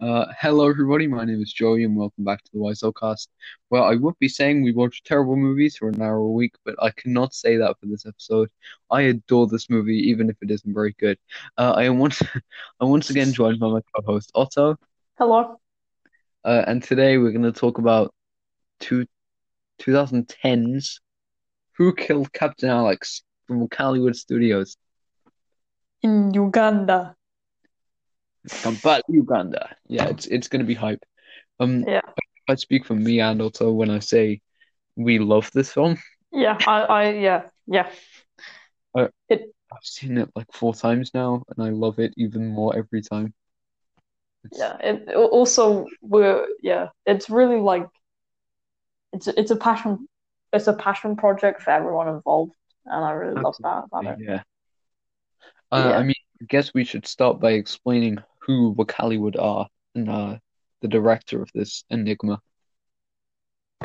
Uh, hello, everybody. My name is Joey, and welcome back to the Wiseaucast. Well, I would be saying we watch terrible movies for an hour a week, but I cannot say that for this episode. I adore this movie, even if it isn't very good. Uh, I am once, I'm once again joined by my co-host Otto, Hello. uh, and today we're going to talk about two, 2010's Who Killed Captain Alex from Wakaliwood Studios, In Uganda. Kampala, Uganda. Yeah, it's it's going to be hype. Um, Yeah. I speak for me and also when I say we love this film. Yeah, I, I, yeah, yeah. Uh, It, I've seen it like four times now, and I love it even more every time. It's yeah. It also we're yeah. It's really like it's it's a passion. It's a passion project for everyone involved, and I really love that about it. yeah. Uh, I mean, I guess we should start by explaining who Wakaliwood are and uh, the director of this Enigma.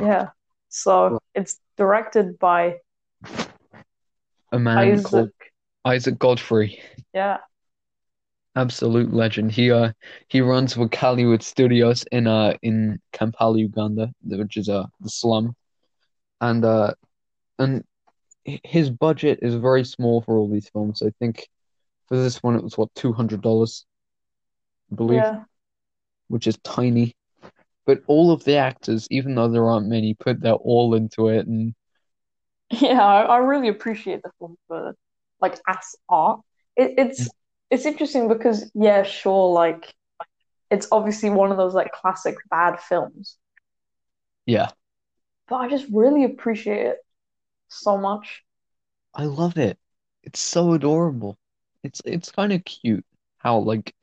yeah. So it's directed by A man Isaac. called Isaac Godfrey, Yeah, absolute legend. He uh he runs Wakaliwood Studios in uh in Kampala, Uganda, which is uh the slum, and uh and his budget is very small for all these films. I think for this one it was what $200, I believe, yeah, which is tiny. But all of the actors, even though there aren't many, put their all into it, and yeah. I, I really appreciate the film for like as art. It, it's mm. it's interesting because yeah, sure, like it's obviously one of those like classic bad films. yeah, but I just really appreciate it so much. I love it. It's so adorable. It's it's kind of cute how like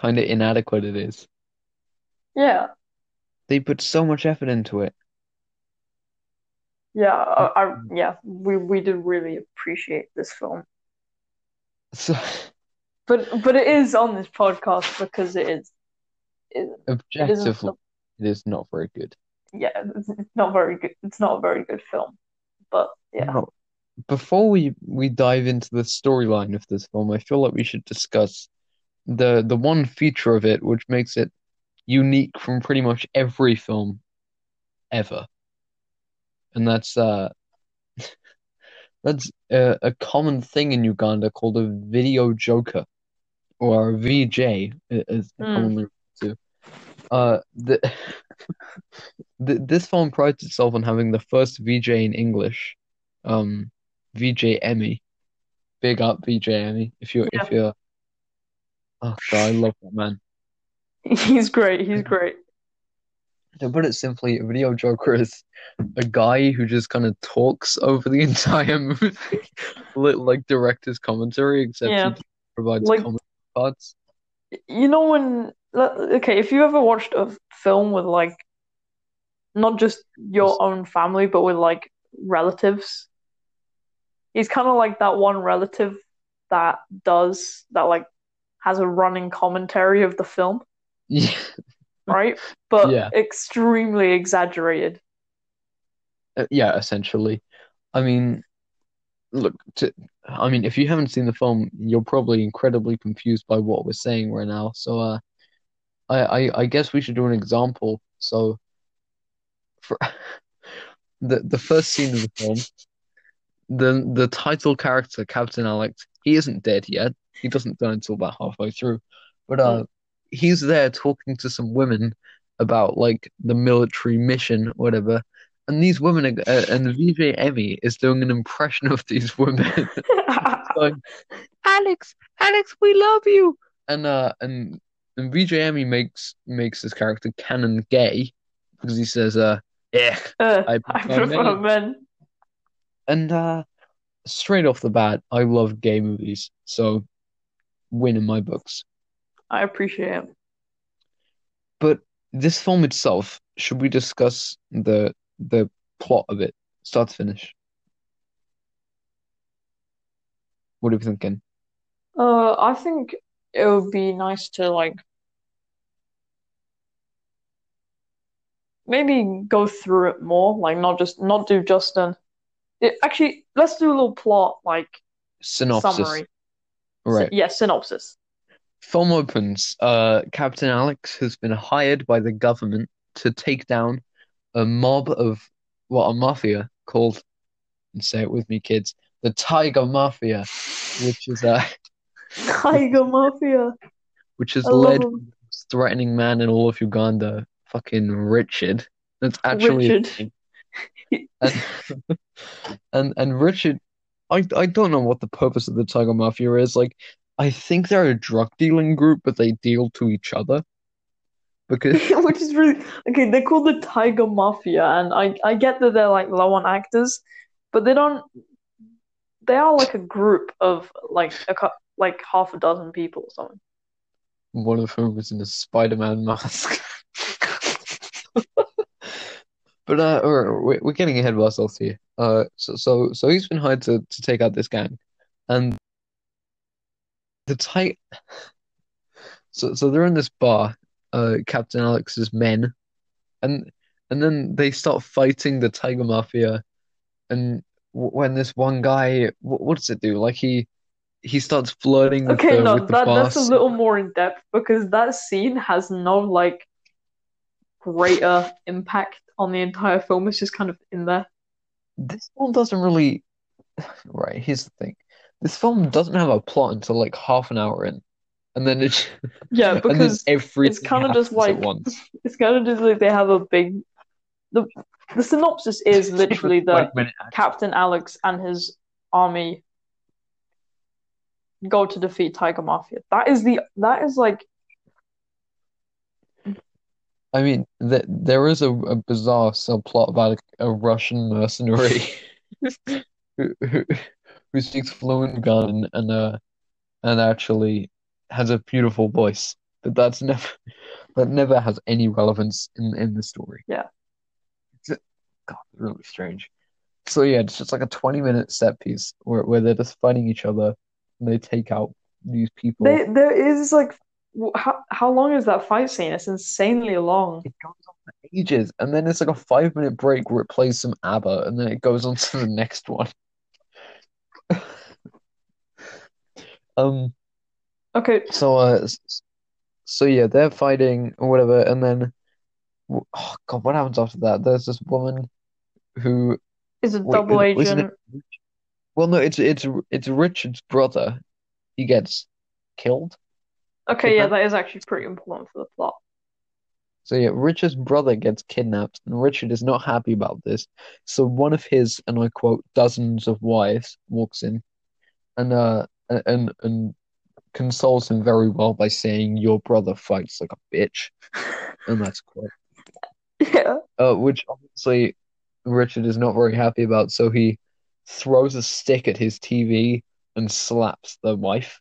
kind of inadequate it is. Yeah, They put so much effort into it. yeah, I, I yeah, we we did really appreciate this film, So but but it is on this podcast because it is it, it objectively, it is not very good. yeah, it's it's not very good. It's not a very good film, but yeah, Now, before we we dive into the storyline of this film, I feel like we should discuss the the one feature of it which makes it unique from pretty much every film ever, and that's uh that's a, a common thing in Uganda called a video joker or a VJ as they're Mm. commonly referred to. Uh, the, the this film prides itself on having the first VJ in English, um, VJ Emmy. Big up VJ Emmy. If you're if you're oh god, I love that man. he's great. He's great. To put it simply, a video joker is a guy who just kind of talks over the entire movie, like director's commentary, except he Yeah, just provides like comment you know when okay, if you ever watched a film with like not just your own family, but with like relatives. He's kind of like that one relative that does that like has a running commentary of the film, Yeah, right? But yeah, extremely exaggerated. uh, yeah, essentially. I mean, look, to, I mean, if you haven't seen the film, you're probably incredibly confused by what we're saying right now. So, uh, I, I, I guess we should do an example. So, for the the first scene of the film, the the title character, Captain Alex, he isn't dead yet. He doesn't die until about halfway through, but uh, Mm. he's there talking to some women about like the military mission, or whatever. And these women are, uh, and VJ Emmy is doing an impression of these women, going, Alex, Alex, we love you. And uh, and and VJ Emmy makes makes this character canon gay because he says, uh, yeah, Uh, I I prefer prefer men. men. And uh, straight off the bat, I love gay movies, so win in my books. I appreciate it. But this film itself, should we discuss the the plot of it, start to finish? What are you thinking? Uh, I think it would be nice to like maybe go through it more, like not just not do just an. It, actually, let's do a little plot like Synopsis. summary. Right. Yeah, synopsis. film opens. Uh, Captain Alex has been hired by the government to take down a mob of what a mafia called, and say it with me, kids, the Tiger Mafia, which is a Tiger Mafia. which is I led by him. the most threatening man in all of Uganda, fucking Richard. That's actually Richard. And, and and Richard, I I don't know what the purpose of the Tiger Mafia is. Like, I think they're a drug dealing group, but they deal to each other. Because Which is really okay. They're called the Tiger Mafia, and I I get that they're like low on actors, but they don't. They are like a group of like a like half a dozen people or something. one of whom is in a Spider-Man mask. But uh, we're we're getting ahead of ourselves here. Uh, so so so he's been hired to to take out this gang, and the tight. So so they're in this bar, uh, Captain Alex's men, and and then they start fighting the Tiger Mafia, and w when this one guy, what, what does it do? Like he he starts flirting with Okay, the no, with the that that's a little more in depth because that scene has no like greater impact on the entire film. It's just kind of in there. This film doesn't really. Right, here's the thing. This film doesn't have a plot until like half an hour in, and then it Yeah, and then because everything kinda just like- once. it's kind of just like they have a big. The the synopsis is literally that Twenty minute act. Captain Alex and his army go to defeat Tiger Mafia. That is the that is like I mean, th there is a, a bizarre subplot about a, a Russian mercenary who, who who speaks fluent Gun and uh and actually has a beautiful voice, but that's never that never has any relevance in in the story. Yeah. It's God, really strange. So yeah, it's just like a 20 minute set piece where where they're just fighting each other and they take out these people. they there is like how how long is that fight scene? It's insanely long. It goes on for ages, and then it's like a five minute break where it plays some ABBA, and then it goes on to the next one. Um, Okay, so uh, so yeah, they're fighting or whatever, and then oh God, what happens after that? There's this woman who is a wait, double isn't agent. Well, no, it's it's it's Richard's brother. He gets killed. Okay, yeah, that is actually pretty important for the plot. So yeah, Richard's brother gets kidnapped, and Richard is not happy about this. So one of his, and I quote, dozens of wives walks in, and uh, and and consoles him very well by saying, "Your brother fights like a bitch," and that's quote. Yeah. Uh, which obviously Richard is not very happy about. So he throws a stick at his TV and slaps the wife.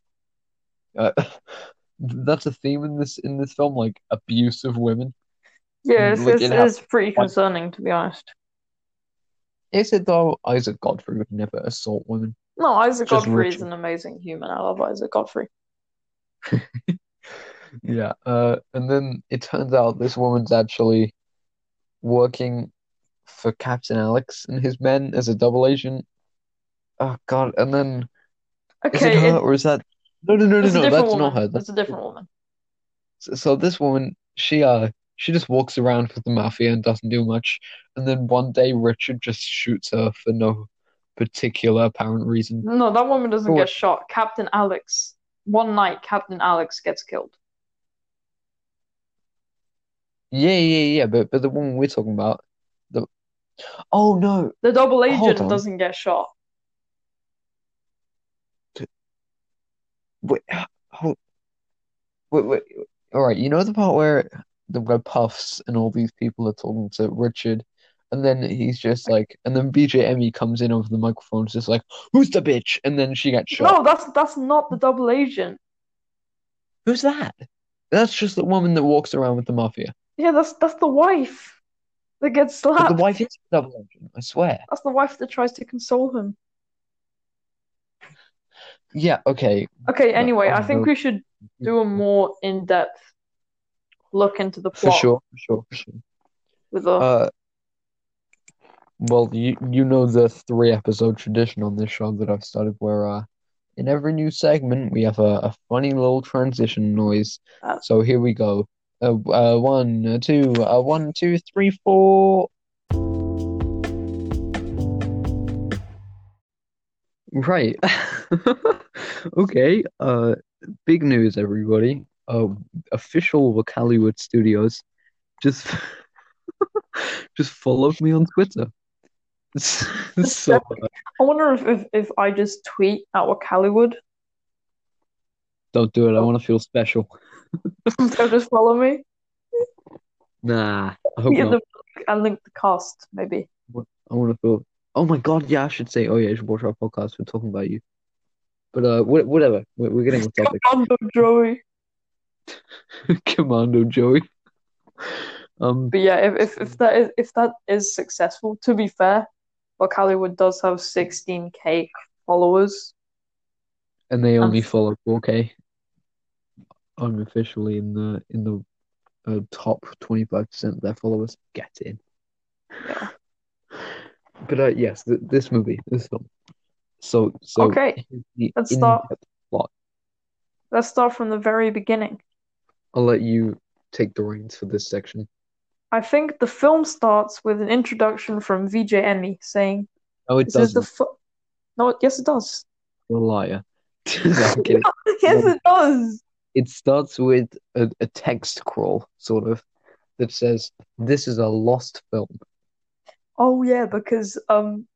Uh, that's a theme in this in this film, like abuse of women. Yeah, it's, Like, it's, it it's pretty concerning to be honest. Is it though? Isaac Godfrey would never assault women. No, Isaac Just Godfrey is an amazing human. I love Isaac Godfrey. Yeah. Uh, and then it turns out this woman's actually working for Captain Alex and his men as a double agent. Oh God! And then is it Okay, her it- or is that? No, no, no, no, no. That's woman. not her. That's It's a different woman. So, so this woman, she uh, she just walks around with the mafia and doesn't do much. And then one day, Richard just shoots her for no particular apparent reason. No, that woman doesn't get shot. Captain Alex. One night, Captain Alex gets killed. Yeah, yeah, yeah. But but the woman we're talking about, the oh no, The double agent doesn't get shot. Wait, wait, wait. All right, you know the part where the where Puffs and all these people are talking to Richard, and then he's just like, and then VJ Emmy comes in over the microphone, just like, "Who's the bitch?" And then she gets shot. No, that's that's not the double agent. Who's that? That's just the woman that walks around with the mafia. Yeah, that's that's the wife that gets But slapped. the wife is the double agent, I swear. That's the wife that tries to console him. Yeah, okay. Okay, anyway, I think we should do a more in-depth look into the plot. For sure, for sure, for sure. with the Uh, well, you you know the three episode tradition on this show that I've started where uh in every new segment, we have a, a funny little transition noise. Uh, So here we go. Uh, uh, one, uh, two, uh, one, two, three, four. Right. Okay. Uh, big news, everybody. Uh, official Wakaliwood Studios just just followed me on Twitter. So, uh, I wonder if, if, if I just tweet at Wakaliwood, don't do it. I want to feel special. they'll just follow me. Nah, I hope Yeah, not. the, and link the cast, maybe. I want to feel. Oh my God, yeah, I should say. Oh yeah, you should watch our podcast. We're talking about you. But uh, whatever. We're, we're getting off topic. Commando Joey. Commando Joey. Um, But yeah, if, if, if that is if that is successful, to be fair, like Wakaliwood does have 16k followers. and they only Um, follow 4K. I'm officially in the in the uh, top 25% of their followers. Get in. Yeah. But uh, yes, th this movie, this film. So so Okay, let's start. plot. Let's start from the very beginning. I'll let you take the reins for this section. I think the film starts with an introduction from VJ Emmy saying, Oh, it "This the doesn't. fu-" No, yes, it does. You're a liar. No. Yes, it does. It starts with a, a text crawl, sort of, that says, "This is a lost film." Oh yeah, because um,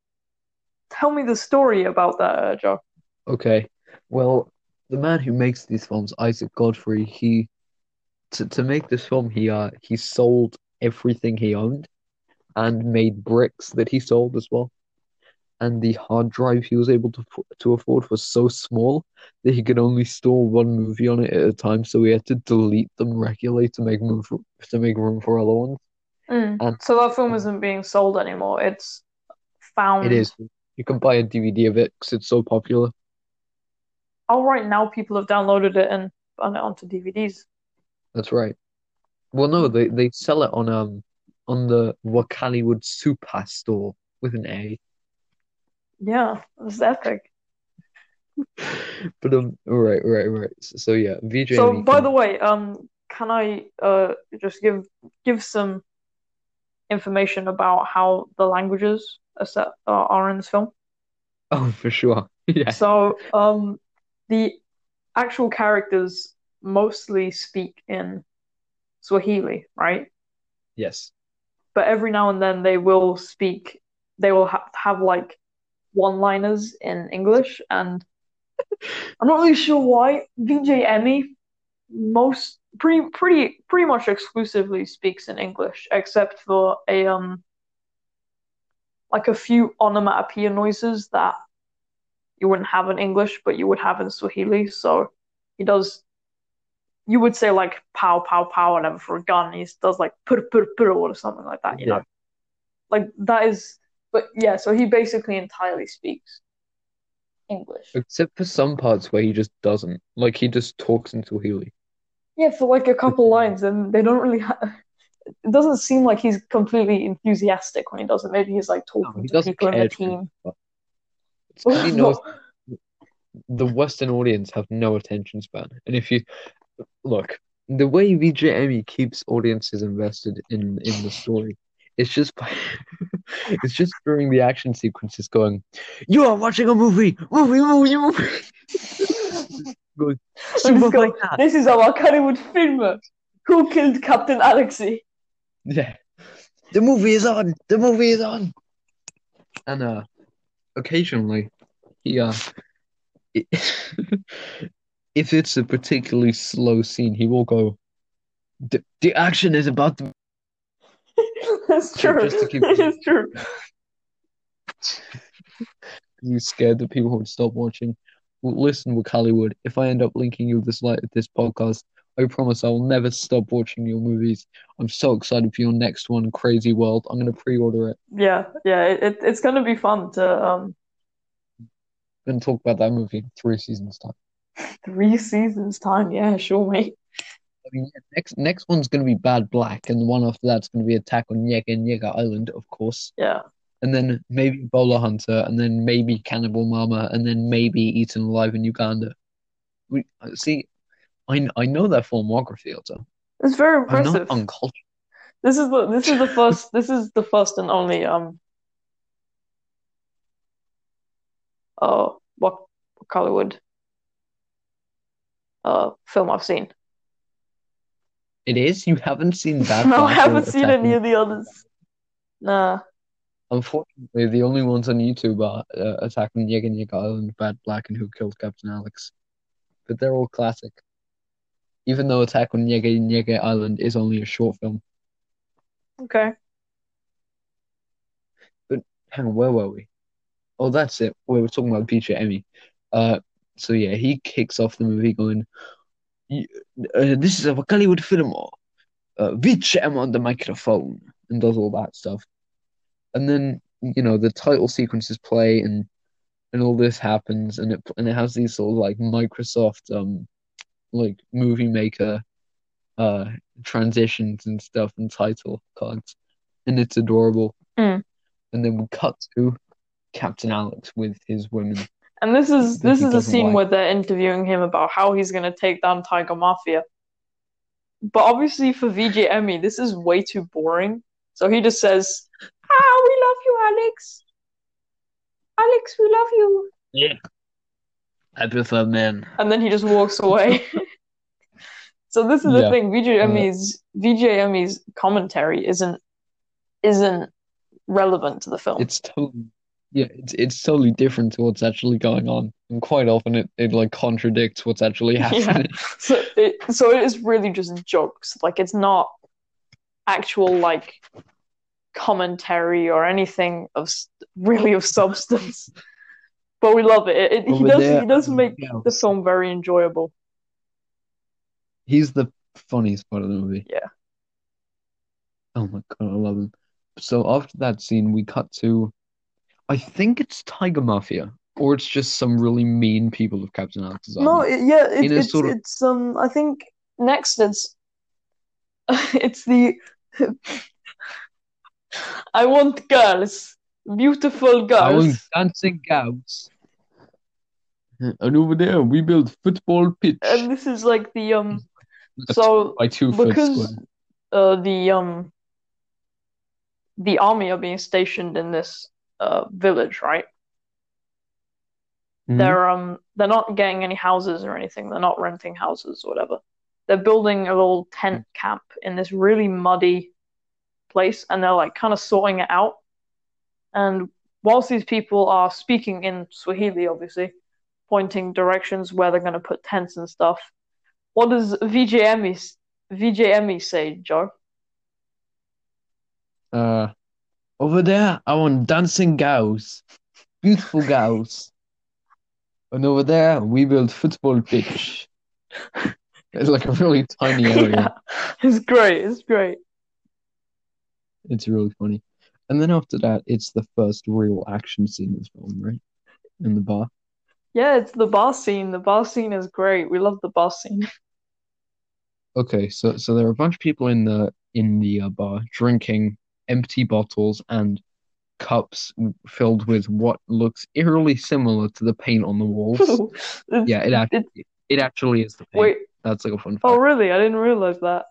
tell me the story about that, uh, Joe. Okay. Well, the man who makes these films, Isaac Godfrey, he to, to make this film, he uh he sold everything he owned and made bricks that he sold as well. And the hard drive he was able to to afford was so small that he could only store one movie on it at a time, so he had to delete them regularly to make room for, to make room for other ones. Mm. And So that film isn't being sold anymore. It's found. it is. You can buy a DVD of it because it's so popular. Oh, right now people have downloaded it and done it onto DVDs. That's right. Well, no, they they sell it on um on the Wakaliwood Super store with an A. Yeah, it's epic. But um, right, right, right. So, so yeah, VJ So, by can- the way, um, can I uh just give give some information about how the languages are set are, are in this film? oh for sure, yeah, So, um, the actual characters mostly speak in Swahili, right? yes, But every now and then they will speak, they will ha have like one-liners in English, and I'm not really sure why. VJ Emmy most pretty pretty pretty much exclusively speaks in English, except for a um like a few onomatopoeia noises that you wouldn't have in English, but you would have in Swahili. So he does. You would say like pow pow pow whatever for a gun. He does like pur pur pur or something like that. You Yeah. know, like that is. But yeah, so he basically entirely speaks English. except for some parts where he just doesn't. Like he just talks in Swahili. Yeah, for like a couple lines, and they don't really. Ha- it doesn't seem like he's completely enthusiastic when he does it. Maybe he's like No, talking he to people in the team. but It's 'cause he knows the Western audience have no attention span, and if you look, the way VJ Emmy keeps audiences invested in in the story, it's just by it's just during the action sequences going, you are watching a movie, movie, movie, movie. Going And super just like that. this is our Wakaliwood film. Who killed Captain Alexei? Yeah, the movie is on. The movie is on. And uh, occasionally, he uh, i- if it's a particularly slow scene, he will go. The, the action is about to. That's true. just to keep- It's true. You scared that people would stop watching. Listen, with Wakaliwood, if I end up linking you with this like this podcast, I promise I will never stop watching your movies. I'm so excited for your next one, Crazy World. I'm gonna pre-order it. Yeah, yeah. It, it, it's gonna be fun to um gonna talk about that movie in three seasons time. three seasons time. Yeah, sure, mate. I mean, yeah, next next one's gonna be Bad Black, and the one after that's gonna be Attack on Yega and Yega Island, of course. Yeah. And then maybe Bowler Hunter, and then maybe Cannibal Mama, and then maybe Eaten Alive in Uganda. We see, I I know their filmography, also. It's very impressive. I'm not uncultured. This is the this is the first this is the first and only um uh what Wakaliwood uh film I've seen. It is. You haven't seen that. No, I haven't seen any of the others. Nah. Unfortunately, the only ones on YouTube are uh, Attack on Yeg and Yeg Island, Bad Black, and Who Killed Captain Alex. But they're all classic. Even though Attack on and Yeg Island is only a short film. Okay. But hang on, where were we? Oh, that's it. We were talking about Peter Emmy. Uh, so yeah, he kicks off the movie going, uh, "This is a Wakaliwood film, uh, which am on the microphone," and does all that stuff. And then you know the title sequences play, and and all this happens, and it and it has these sort of like Microsoft um like movie maker uh transitions and stuff and title cards, and it's adorable. Mm. And then we cut to Captain Alex with his women. And this is this is a scene like. where they're interviewing him about how he's gonna take down Tiger Mafia. But obviously for VJ Emmy, this is way too boring. So he just says, Ah, we love you, Alex. Alex, we love you. Yeah. I prefer men. And then he just walks away. So this is the Yeah. thing, VJ Emmy's VJ Emmy's commentary isn't isn't relevant to the film. It's totally yeah, it's it's totally different to what's actually going on. And quite often it, it like contradicts what's actually Yeah. happening. So it so it is really just jokes. Like it's not actual like commentary or anything of really of substance. But we love it. It, it- he does there, he does make yeah, the film very enjoyable. He's the funniest part of the movie. Yeah. Oh my God, I love him. So after that scene, we cut to, I think it's Tiger Mafia, or it's just some really mean people of Captain Alex's No, army. it, yeah, it, it's sort of- it's um I think next it's it's the I want girls, beautiful girls. I want girls. dancing girls. And over there, we build football pitch And this is like the um Like a so by two because uh the um the army are being stationed in this uh village, right? Mhm. They're um they're not getting any houses or anything. They're not renting houses or whatever. They're building a little tent camp in this really muddy place and they're like kind of sorting it out. And whilst these people are speaking in Swahili, obviously, pointing directions where they're going to put tents and stuff, what does VJ Emmy VJME say, Joe? Uh, over there, I want dancing gals, beautiful gals. And over there, we build football pitch. It's like a really tiny area. Yeah, it's great. It's great. It's really funny. And then after that, it's the first real action scene in the film, right? In the bar. Yeah, it's the bar scene. The bar scene is great. We love the bar scene. Okay, so so there are a bunch of people in the in the uh, bar drinking empty bottles and cups filled with what looks eerily similar to the paint on the walls. Yeah, it actually it actually is the paint. Wait. That's like a fun fact. Oh, really? I didn't realize that.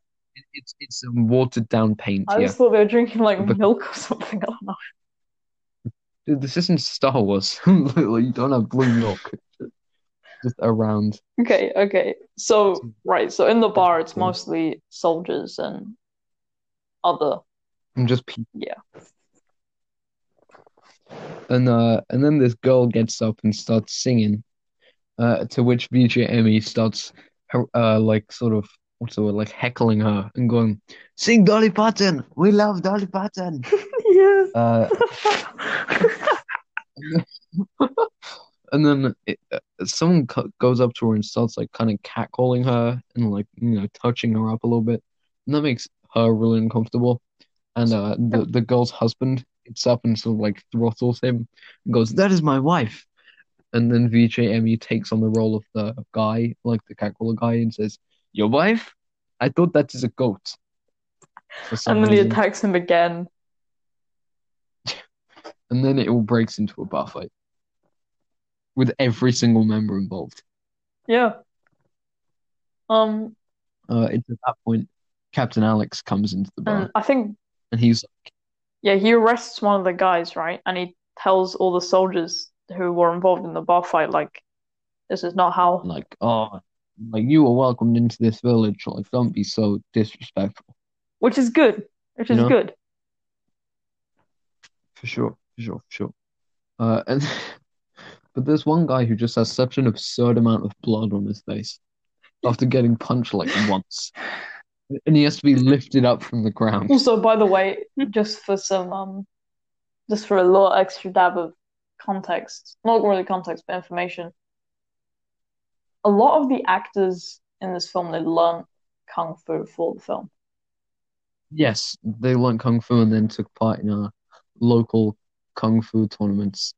It's it's um, watered down paint. I Yeah, just thought they were drinking like But- milk or something. I don't know. Dude, this isn't Star Wars. You don't have blue milk. Just around. Okay, okay. So, right. So in the bar, it's mostly soldiers and other. And just people. Yeah. And uh, and then this girl gets up and starts singing. Uh, to which VJ Emmy starts, her- uh, like sort of what's the word, like heckling her and going, "Sing Dolly Parton. We love Dolly Parton." Yes. Uh, and then it, uh, someone co goes up to her and starts like kind of catcalling her and like you know touching her up a little bit, and that makes her really uncomfortable. And uh, the the girl's husband gets up and sort of like throttles him and goes, "That is my wife." And then VJ Emmy takes on the role of the guy, like the catcaller guy, and says, "Your wife? I thought that is a goat." And then he attacks him again. and then it all breaks into a bar fight with every single member involved. Yeah. Um, Uh, it's at that point Captain Alex comes into the bar and I think and he's like, yeah, he arrests one of the guys, right? And he tells all the soldiers who were involved in the bar fight, like, this is not how. like, "Oh, like you were welcomed into this village. Like, don't be so disrespectful." Which is good. Which You is know? good. For sure, for sure, for sure. Uh, and but there's one guy who just has such an absurd amount of blood on his face after getting punched like once, and he has to be lifted up from the ground. Also, by the way, just for some um, just for a little extra dab of context, not really context, but information. A lot of the actors in this film they learn kung fu for the film. Yes, they learned kung fu and then took part in uh, local kung fu tournaments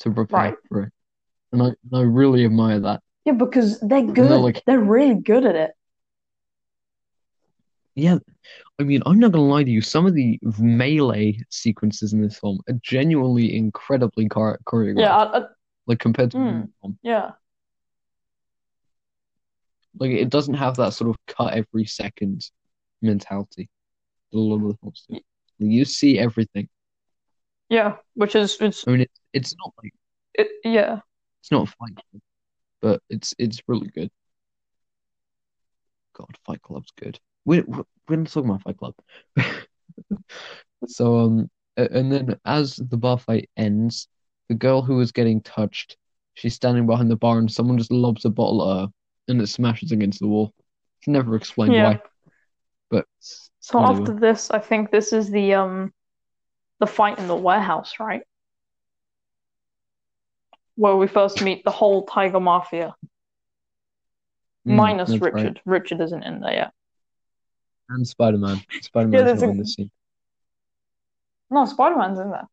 to prepare Right. for it, and I and I really admire that. Yeah, because they're good. like- They're really good at it. Yeah, I mean, I'm not gonna lie to you. Some of the melee sequences in this film are genuinely incredibly chore choreographed. Yeah, I, I, like compared to Mm. yeah, Like it doesn't have that sort of cut every second mentality a lot of the films do. You see everything. yeah. Which is it's I mean, it's it's not like it, yeah. it's not Fight Club, but it's it's really good. God, Fight Club's good. We're we're we're not talking about Fight Club. So um, and then as the bar fight ends, the girl who was getting touched, she's standing behind the bar, and someone just lobs a bottle at her, and it smashes against the wall. It's never explained Yeah. why, but So Anyway. after this, I think this is the um the fight in the warehouse, right? Where we first meet the whole Tiger Mafia, mm, minus that's right. Richard. Richard isn't in there yet. And Spider-Man. Spider-Man's there's not a- in this scene. No, Spider-Man's in there,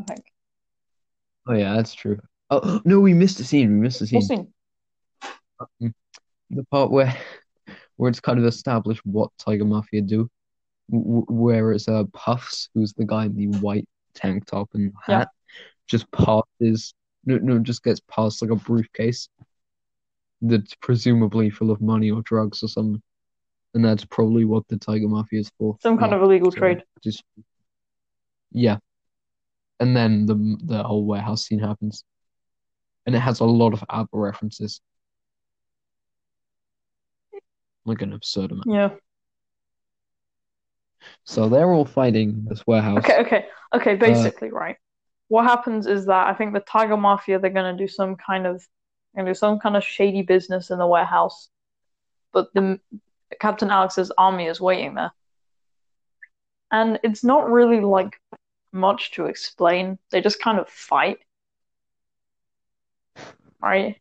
I think. Oh yeah, that's true. Oh no, we missed a scene. We missed a What scene. The part where where it's kind of established what Tiger Mafia do, w where it's uh Puffs, who's the guy in the white tank top and Yeah. hat, just passes no no just gets past like a briefcase that's presumably full of money or drugs or something, and that's probably what the Tiger Mafia is for. Some kind Yeah, of illegal so trade. just yeah, and then the the whole warehouse scene happens, and it has a lot of ABBA references, like an absurd amount. Yeah. So they're all fighting this warehouse. Okay, okay, Uh, okay. Basically, right. What happens is that I think the Tiger Mafia they're gonna do some kind of gonna do some kind of shady business in the warehouse, but the Captain Alex's army is waiting there, and it's not really like much to explain. They just kind of fight, right?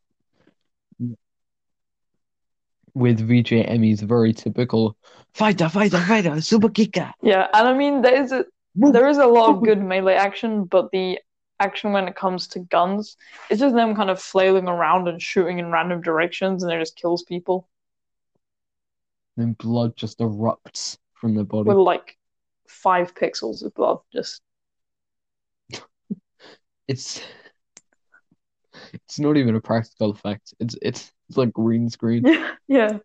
With VJ Emmy's very typical fighter, fighter, fighter, super kicker. Yeah, and I mean there is a there is a lot of good melee action, but the action when it comes to guns, it's just them kind of flailing around and shooting in random directions, and it just kills people Then blood just erupts from the body. with like five pixels of blood. Just It's it's not even a practical effect. It's it's, it's like green screen. yeah, yeah,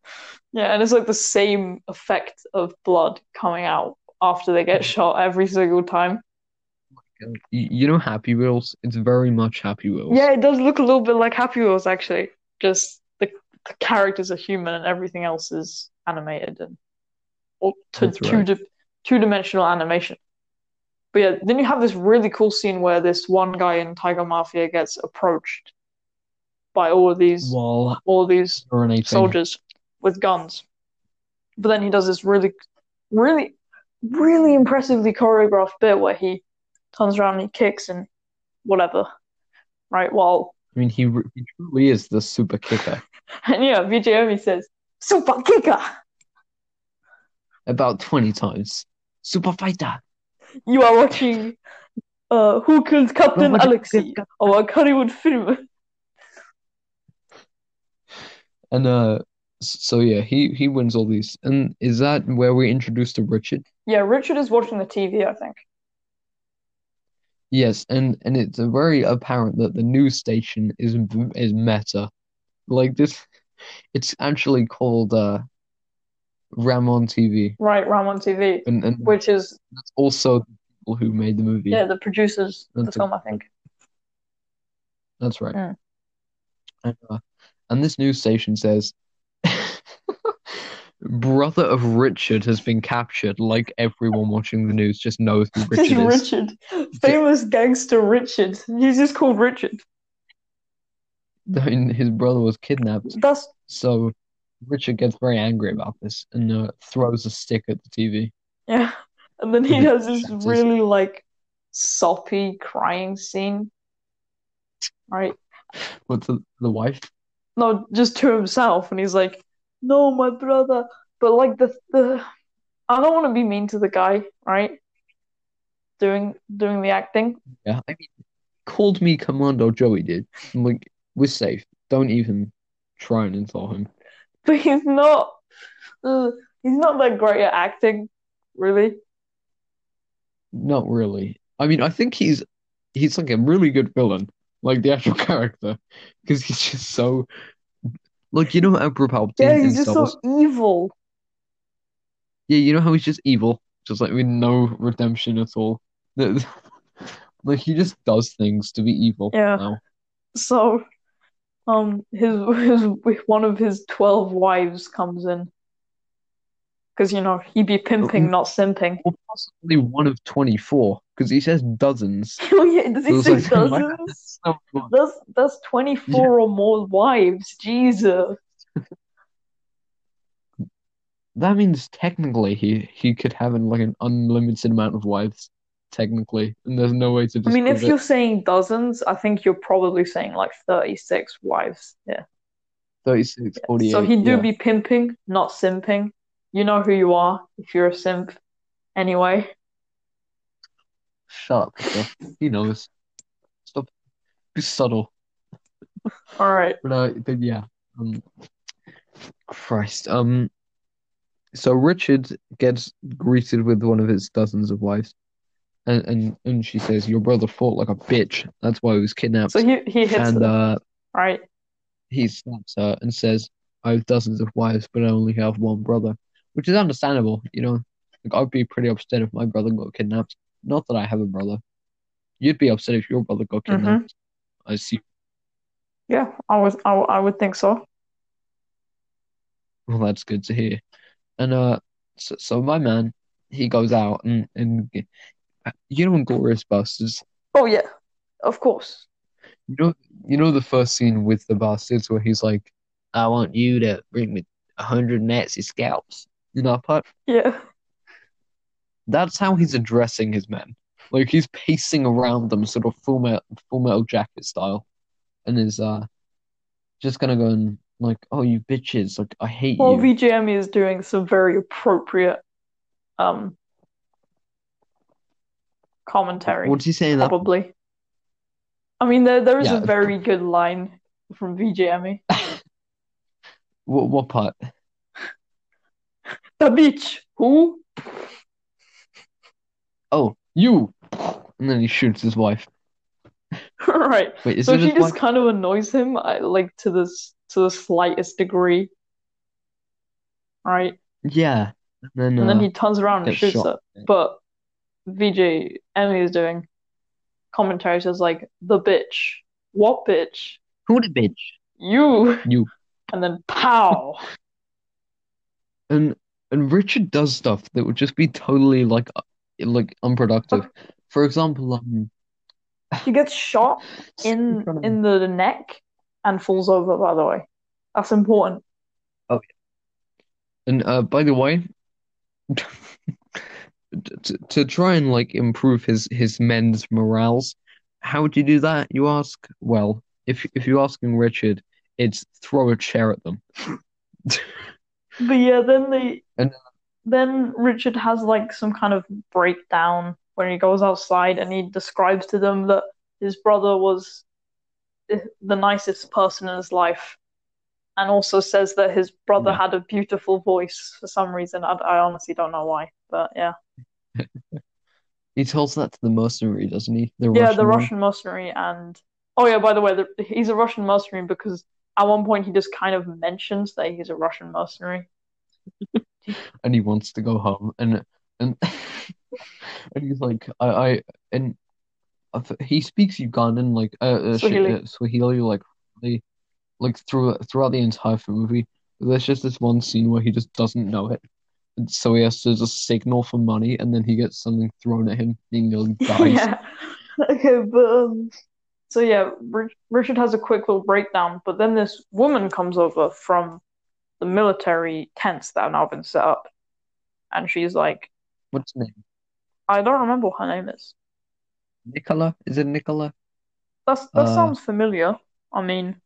yeah, and it's like the same effect of blood coming out after they get shot every single time. Um, you, you know Happy Wheels? It's very much Happy Wheels. Yeah, it does look a little bit like Happy Wheels actually. Just the, the characters are human and everything else is animated and oh, or to That's two right. di two dimensional animation. But yeah, then you have this really cool scene where this one guy in Tiger Mafia gets approached by all of these While all of these urinating. soldiers with guns. But then he does this really, really, really impressively choreographed bit where he turns around and he kicks and whatever, right? While I mean, he, he truly is the super kicker. and yeah, VJ Emmy says, "Super kicker! About 20 times. Super fighter. You are watching uh, Who Killed Captain Nobody Alexei, our Wakaliwood film." And uh, so yeah, he he wins all these. And is that where we're introduced to Richard? Yeah, Richard is watching the TV, I think. Yes, and and it's very apparent that the news station is is Meta. Like this, it's actually called uh Ramon TV, Right, Ramon TV, and and which is that's also the people who made the movie. yeah, the producers of the film, I think. That's right. Mm. And, uh, and this news station says, brother of Richard has been captured. Like everyone watching the news just knows who Richard is. Richard, famous gangster Richard. He's just called Richard. I mean, his brother was kidnapped, That's so Richard gets very angry about this and uh, throws a stick at the TV. yeah. And then he has this really like soppy crying scene. Right? But to the wife, No, just to himself, and he's like, "No, my brother." But like the the, I don't want to be mean to the guy, right? Doing doing the acting, yeah, I mean, called me Commando Joey, dude. I'm like, we're safe. Don't even try and insult him. but he's not. Uh, he's not that great at acting, really. Not really. I mean, I think he's he's like a really good villain, like the actual character, because he's just so like you know Emperor Palpatine Yeah, he's just Star so Wars? evil. Yeah, you know how he's just evil, just like with no redemption at all. Like he just does things to be evil Yeah. now. So, um, his his one of his twelve wives comes in, because you know he'd be pimping, not simping. Or possibly one of 24, because he says dozens. Oh yeah, does he So say like, dozens? Much. That's that's twenty four or more wives. Jesus. That means technically he he could have like an unlimited amount of wives, technically, and there's no way to I mean, if disprove you're it. saying dozens, I think you're probably saying like thirty six wives. Yeah. 36, 48, So he do yeah. be pimping, not simping. You know who you are if you're a simp. Anyway. Shut up. He knows. Stop. Be subtle. All right. But uh, but yeah. Um, Christ. Um. So Richard gets greeted with one of his dozens of wives, and and and she says, "Your brother fought like a bitch. That's why he was kidnapped." So he he hits And them, uh, right? he slaps her and says, "I have dozens of wives, but I only have one brother," which is understandable. You know, like I'd be pretty upset if my brother got kidnapped. Not that I have a brother. You'd be upset if your brother got Mhm. kidnapped. I see. Yeah, I was I, I would think so. Well, that's good to hear. And uh, so, so my man, he goes out and and you know, in Glorious Bastards, Oh yeah, of course. you know, you know the first scene with the bastards where he's like, "I want you to bring me a hundred Nazi scalps." You know, that part. Yeah. That's how he's addressing his men. Like he's pacing around them, sort of full metal, full metal jacket style, and is uh just gonna go and like, "Oh, you bitches! Like I hate you. Well, you." VJ Emmy is doing some very appropriate um commentary, What's he saying that? probably. I mean, there there is Yeah, a very good line from VJ Emmy. What what part? The bitch. Who? Oh, you! And then he shoots his wife. Right. Wait, So she just wife? kind of annoys him, like to this to the slightest degree. Right. Yeah. And then And then uh, he turns around and shoots shot. her. But VJ Emily is doing commentary says like the bitch. What bitch? who the bitch? You. You. And then pow. And and Richard does stuff that would just be totally like uh, like unproductive. For example, um, He gets shot in in the neck and falls over, by the way. That's important. Oh, yeah. And uh, by the way, to, to try and like improve his his men's morals, how would you do that? You ask. Well, if if you're asking Richard, it's throw a chair at them. But yeah, then they And- uh, then Richard has like some kind of breakdown when he goes outside and he describes to them that his brother was the nicest person in his life, and also says that his brother Yeah. had a beautiful voice for some reason. I, I honestly don't know why, but yeah. He tells that to the mercenary, doesn't he? The Yeah, Russian the one. Russian mercenary, and oh yeah, by the way, the, he's a Russian mercenary because at one point he just kind of mentions that he's a Russian mercenary. and he wants to go home and and and he's like I I and he speaks Ugandan like uh, uh, Swahili. uh, Swahili like really, like through throughout the entire movie. There's just this one scene where he just doesn't know it, and so he has to just signal for money, and then he gets something thrown at him. and He nearly dies. Yeah. Okay, but um, so yeah, Rich- Richard has a quick little breakdown, but then this woman comes over from the military tents that have now been set up, and she's like, What's his name? I don't remember what her name is. Nicola? Is it Nicola? That's that Uh, sounds familiar. I mean,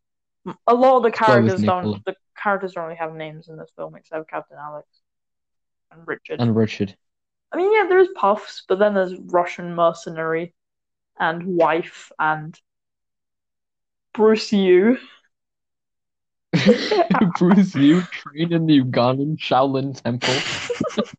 a lot of the Let's go with characters don't. The characters don't really have names in this film except Captain Alex and Richard. and Richard. I mean, yeah, there's Puffs, but then there's Russian mercenary and wife and Bruce U. Bruce U trained in the Ugandan Shaolin Temple.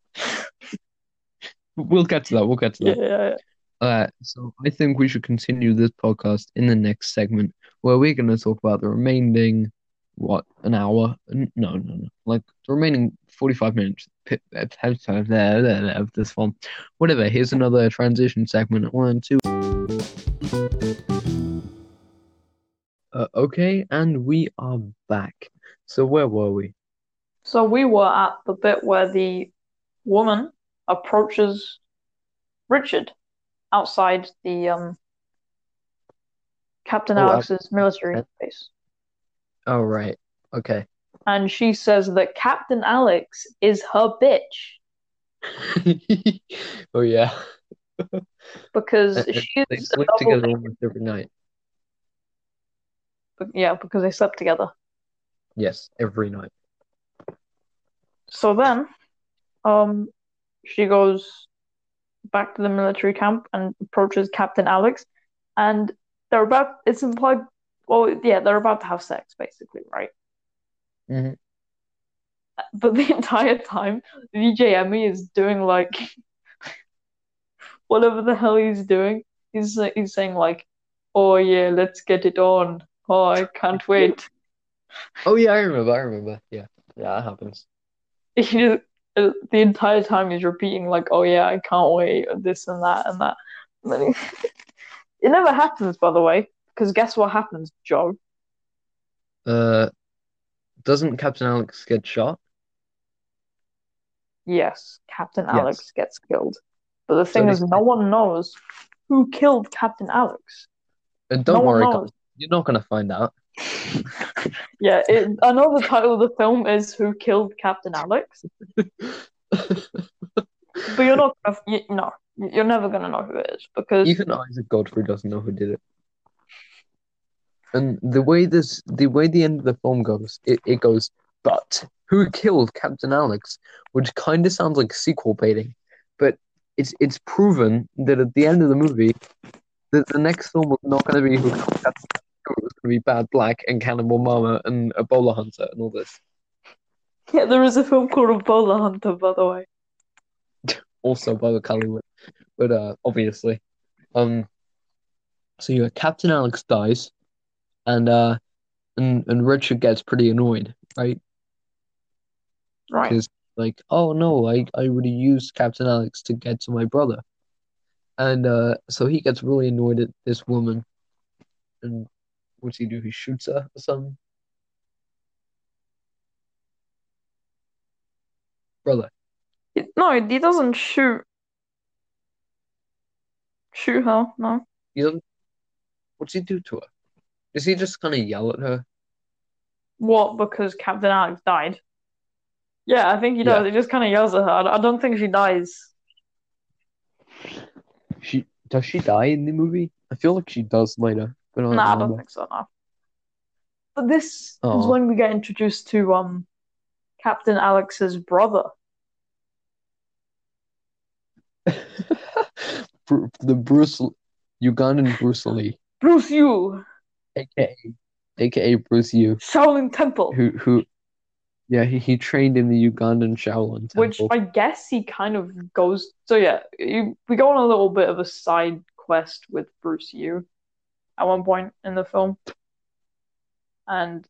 We'll get to that. We'll get to Yeah, that. yeah, yeah. Uh, so I think we should continue this podcast in the next segment where we're going to talk about the remaining, what, an hour? No, no, no. Like the remaining 45 minutes of this film. Whatever. Here's another transition segment. One, two. Uh, okay, and we are back. So where were we? So we were at the bit where the woman approaches Richard outside the um Captain Oh, Alex's military base. Oh, right. Okay. And she says that Captain Alex is her bitch Oh, yeah. because she's They sleep together almost every night. Yeah, because they slept together. Yes, every night. So then, um, she goes back to the military camp and approaches Captain Alex, and they're about, it's implied, well, yeah, they're about to have sex, basically, right? Mhm. But the entire time, VJ Emmy is doing like whatever the hell he's doing. He's he's saying like, "Oh yeah, let's get it on. Oh, I can't wait." Oh, yeah, I remember. I remember. Yeah. Yeah, that happens. He just, uh, the entire time he's repeating like, "Oh yeah, I can't wait," this and that and that. And it never happens, by the way, because guess what happens, Joe? Uh, doesn't Captain Alex get shot? Yes, Captain Yes. Alex gets killed. But the thing they- is, no one knows who killed Captain Alex. And don't no worry, you're not gonna find out. Yeah, it, I know the title of the film is "Who Killed Captain Alex," but you're not gonna, you, no, you're never gonna know who it is because Even Isaac Godfrey doesn't know who did it. And the way this, the way the end of the film goes, it, it goes, but who killed Captain Alex? Which kind of sounds like sequel baiting, but it's it's proven that at the end of the movie, that the next film was not going to be who killed Captain Alex. It was going to be Bad Black and Cannibal Mama and Ebola Hunter and all this. yeah, there is a film called Ebola Hunter, by the way. also by the but uh, obviously, um, so yeah, Captain Alex dies, and uh, and and Richard gets pretty annoyed, right? Right. Because like, oh no, I I would have used Captain Alex to get to my brother, and uh, so he gets really annoyed at this woman, and what's he do? He shoots her or something. Brother, No, he doesn't shoot. Shoot her, no. he doesn't. What's he do to her? Does he just kind of yell at her? What? Because Captain Alex died. Yeah, I think he does. Yeah. He just kind of yells at her. I I don't think she dies. She does she die in the movie? I feel like she does later, but I don't Nah, I don't think so, no. But this is when we get introduced to um Captain Alex's brother. The Bruce Ugandan Bruce Lee, Bruce U, aka aka Bruce U, Shaolin Temple. who who Yeah, he, he trained in the Ugandan Shaolin Temple. which. I guess he kind of goes. So yeah, you, we go on a little bit of a side quest with Bruce U at one point in the film, and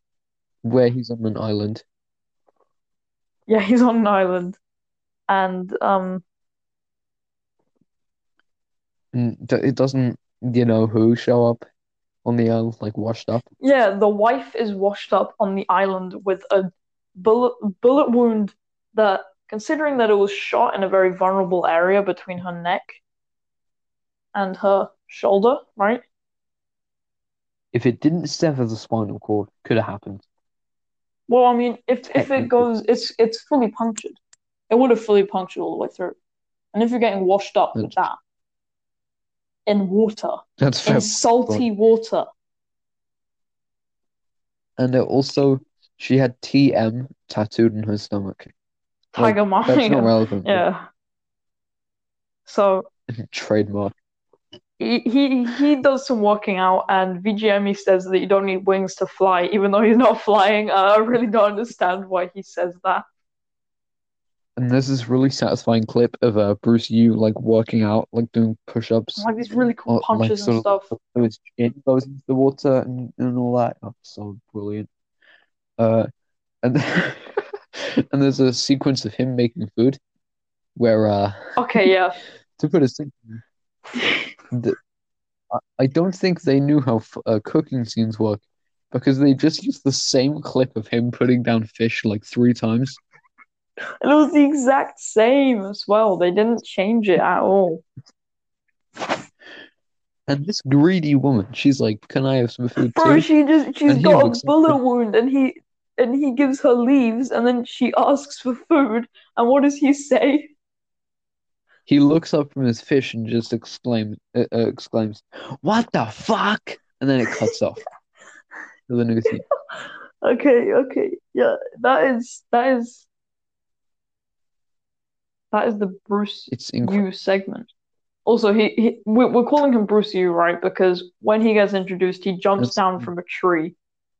where he's on an island. yeah, he's on an island, and um, it doesn't, you know, who show up on the island, like washed up. yeah, the wife is washed up on the island with a bullet bullet wound that, considering that it was shot in a very vulnerable area between her neck and her shoulder, right? If it didn't sever the spinal cord, could have happened. Well, I mean, if if it goes, it's it's fully punctured. It would have fully punctured all the way through. And if you're getting washed up with that in water, That's fair. in salty water, And also, she had TM tattooed in her stomach. Like, Tiger That's not relevant. but yeah. So Trademark. he, he he does some working out, and VJ Emmy says that you don't need wings to fly, even though he's not flying. I really don't understand why he says that. And there's this really satisfying clip of uh, Bruce U like working out, like doing push-ups. Like these really cool like, punches sort and of- stuff. so his chin goes into the water and, and all that. Oh, so brilliant. Uh, and and there's a sequence of him making food where uh Okay, yeah. to put it simply, I, I don't think they knew how f- uh, cooking scenes work because they just used the same clip of him putting down fish like three times. And it was the exact same as well. They didn't change it at all. And this greedy woman, she's like, "Can I have some food Bro, too?" she just she's And got a looks like bullet wound and he and he gives her leaves and then she asks for food and what does he say? He looks up from his fish and just exclaims, uh, uh, exclaims, "What the fuck?" And then it cuts off to the new scene. Okay, okay. Yeah, that is that is that is the Bruce It's incredible. Yu segment. Also, he, he we're, calling him Bruce Yu, right? Because when he gets introduced, he jumps That's- down from a tree,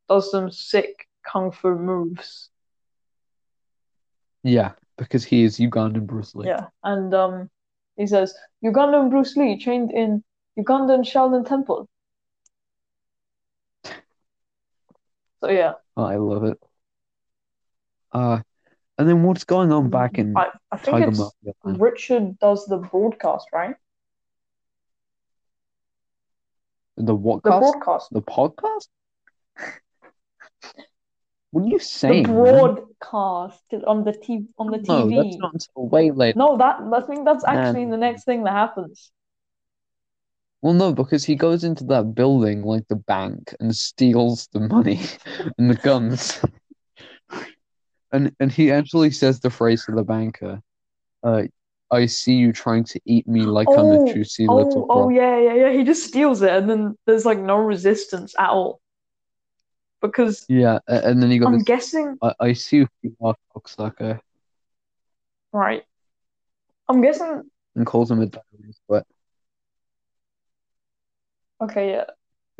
does some sick kung fu moves. Yeah, because he is Ugandan Bruce Lee. Yeah, and um, he says Ugandan Bruce Lee trained in Ugandan Shaolin Temple. So yeah, Oh, I love it. Uh, and then what's going on back in I, I think Tiger it's Mafia? Richard does the broadcast, right? The what The broadcast. The podcast? What are you The saying, man? broadcast on the TV. on the No, TV. that's not until way later. No, that I think that's actually Man. the next thing that happens. Well, no, because he goes into that building, like the bank, and steals the money and the guns. And and he actually says the phrase to the banker, uh, I see you trying to eat me like I'm Oh, a juicy little Oh, oh yeah, yeah, yeah. He just steals it, and then there's like no resistance at all. Because Yeah, and then he got. I'm guessing, I, I see you are cocksucker, right? I'm guessing. and calls him a diarrhea sweat. Okay, yeah.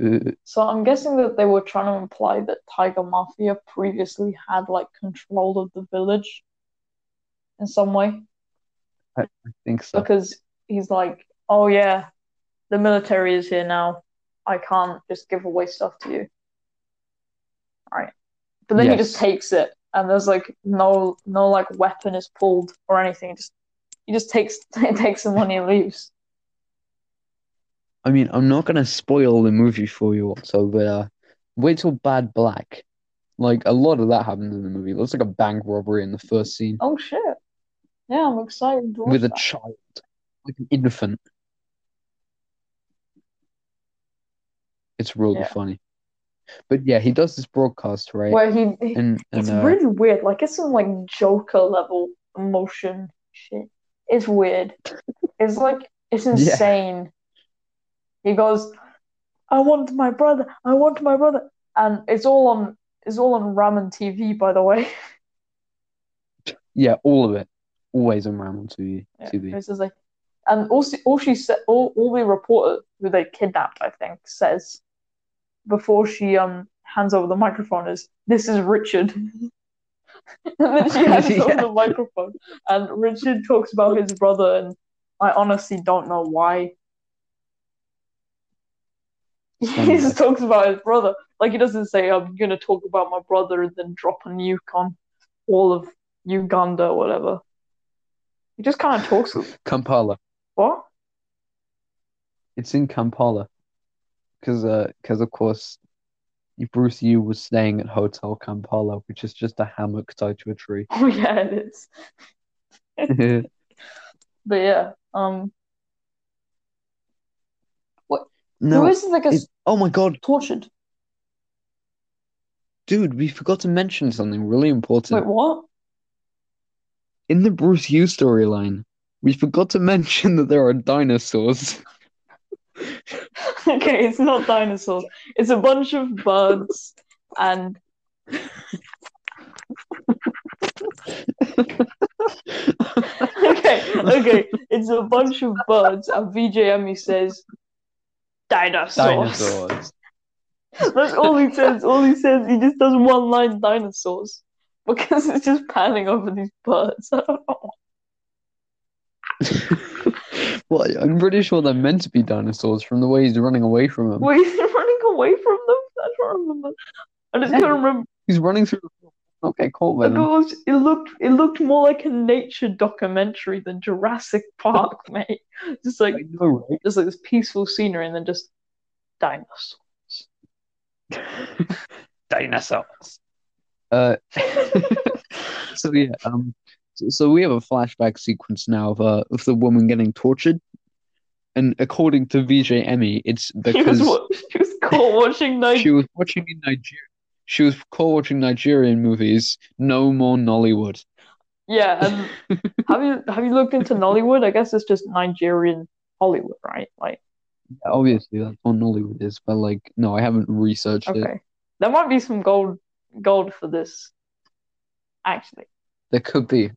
Uh, So I'm guessing that they were trying to imply that Tiger Mafia previously had like control of the village in some way. I think so. Because he's like, oh yeah, the military is here now. I can't just give away stuff to you. Right. But then he just takes it and there's like no no like weapon is pulled or anything. Just he just takes takes the money and leaves. I mean, I'm not gonna spoil the movie for you also, but uh, wait till Bad Black. Like a lot of that happens in the movie. Looks like a bank robbery in the first scene Oh shit. Yeah, I'm excited with a that. child, like an infant. It's really Yeah. funny. But yeah, he does this broadcast, right? Where he, he And it's uh, really weird. Like it's some like Joker level emotion shit. It's weird. It's like it's insane. He goes, I want my brother, I want my brother. And it's all on it's all on Ramon TV, by the way. yeah, all of it, always on Ramon TV. Yeah, TV. It's just like and also, all she said all, all the reporter who they kidnapped, I think, says before she um hands over the microphone is this is Richard. and then she hands Yeah. over the microphone, and Richard talks about his brother, and I honestly don't know why. He just talks about his brother. Like he doesn't say, "I'm gonna talk about my brother," and then drop a nuke on all of Uganda or whatever. He just kind of talks. Kampala. What? It's in Kampala. Because, uh, because of course, Bruce U was staying at Hotel Kampala, which is just a hammock tied to a tree. Oh yeah, it is. But yeah, um, No, is like a it- oh my God, tortured? dude, we forgot to mention something really important. Wait, what? In the Bruce U storyline, we forgot to mention that there are dinosaurs. Okay, it's not dinosaurs. It's a bunch of birds and okay, okay. It's a bunch of birds and VJ Emmy says dinosaurs. Dinosaurs. That's all he says. All he says, he just does one line dinosaurs. Because it's just panning over these birds. I don't know. Well, I'm pretty sure they're meant to be dinosaurs from the way he's running away from them. Wait, is he running away from them? I don't remember. I just can't remember. He's running through. Not cool. by it, was, it looked it looked more like a nature documentary than Jurassic Park, mate. Just like know, right? just like this peaceful scenery and then just dinosaurs. Dinosaurs. Uh, so yeah, um, so, so we have a flashback sequence now of uh of the woman getting tortured, and according to VJ Emmy, it's because She was wa- she was caught watching Night. she was watching in Nigeria. She was co-watching Nigerian movies. No more Nollywood. Yeah, and um, have you have you looked into Nollywood? I guess it's just Nigerian Hollywood, right? Like, Obviously, that's what Nollywood is, but like, no, I haven't researched it. okay, there might be some gold gold for this. Actually, There could be.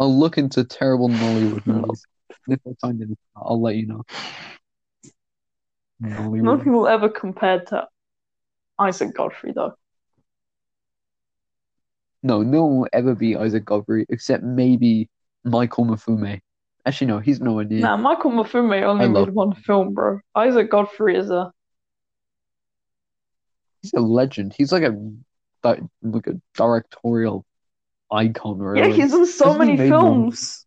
I'll look into terrible Nollywood movies. If I find any, I'll let you know. Nollywood. nothing will ever compare to Isaac Godfrey, though. No, no one will ever be Isaac Godfrey except maybe Michael Mafume. Actually, no, he's nowhere near. Nah, Michael Mafume only I love- made one film, bro. Isaac Godfrey is a He's a legend. He's like a like a directorial icon, right? yeah. He's in so Hasn't many films.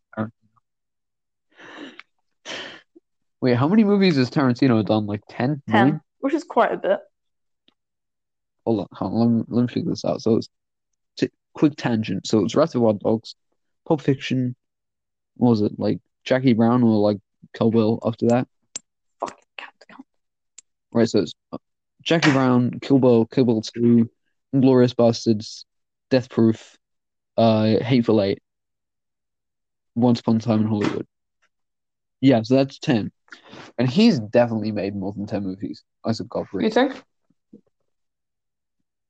Wait, how many movies has Tarantino done? Like 10? Ten, Nine? which is quite a bit. Hold on, hold on, let me, let me figure this out. So it's quick tangent. So it's Reservoir Dogs, Pulp Fiction. What was it like Jackie Brown or like Kill Bill after that? Fucking cat. Right, so it's uh, Jackie Brown, Kill Bill, Kill Bill 2, Inglourious Basterds, Death Proof, uh, Hateful Eight, Once Upon a Time in Hollywood. Yeah, so that's 10. And he's definitely made more than 10 movies, Isaac Godfrey. You think?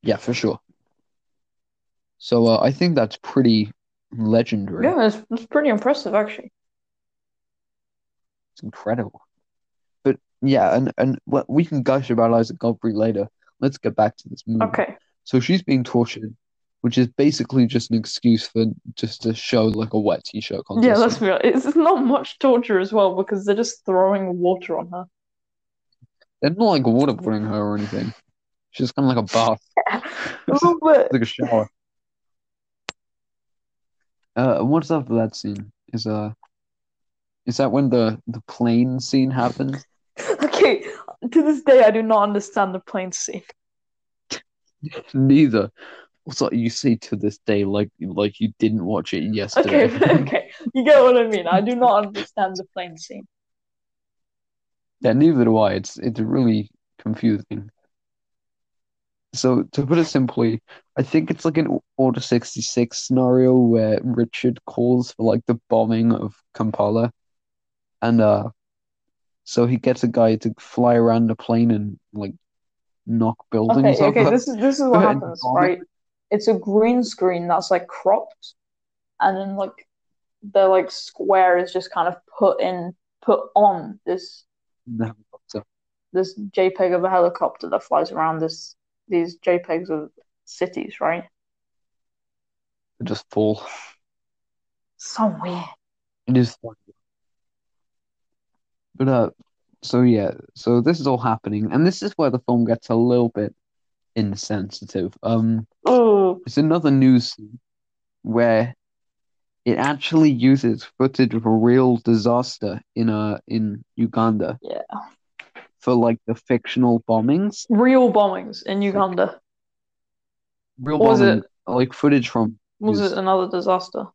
Yeah, for sure. So uh, I think that's pretty legendary. Yeah, it's, it's pretty impressive actually. It's incredible. But yeah, and and well, we can gush about Isaac Godfrey later. Let's get back to this movie. Okay. So she's being tortured, which is basically just an excuse for just to show like a wet t-shirt contest. Yeah, let's be honest. It's not much torture as well because they're just throwing water on her. They're not like waterboarding her or anything. She's kind of like a bath, A little bit. like a shower. Uh, what's after that scene? Is uh, is that when the the plane scene happens? Okay, to this day, I do not understand the plane scene. Neither. What's that you say to this day, like like you didn't watch it yesterday? Okay, okay, you get what I mean. I do not understand the plane scene. Yeah, neither do I. It's it's really confusing. So to put it simply, I think it's like an Order 66 scenario where Richard calls for like the bombing of Kampala. And uh so he gets a guy to fly around the plane and like knock buildings Okay, okay, this is this is what happens, right? It's a green screen that's like cropped, and then like the like square is just kind of put in put on this helicopter. this JPEG of a helicopter that flies around this these JPEGs of cities, right? They just fall. So weird. It is funny. But uh, so yeah, so this is all happening, and this is where the film gets a little bit insensitive. Um, Oh, it's another news scene where it actually uses footage of a real disaster in uh in Uganda yeah. For like the fictional bombings, Real bombings in Uganda. real Or was it- like footage from. Was it another disaster?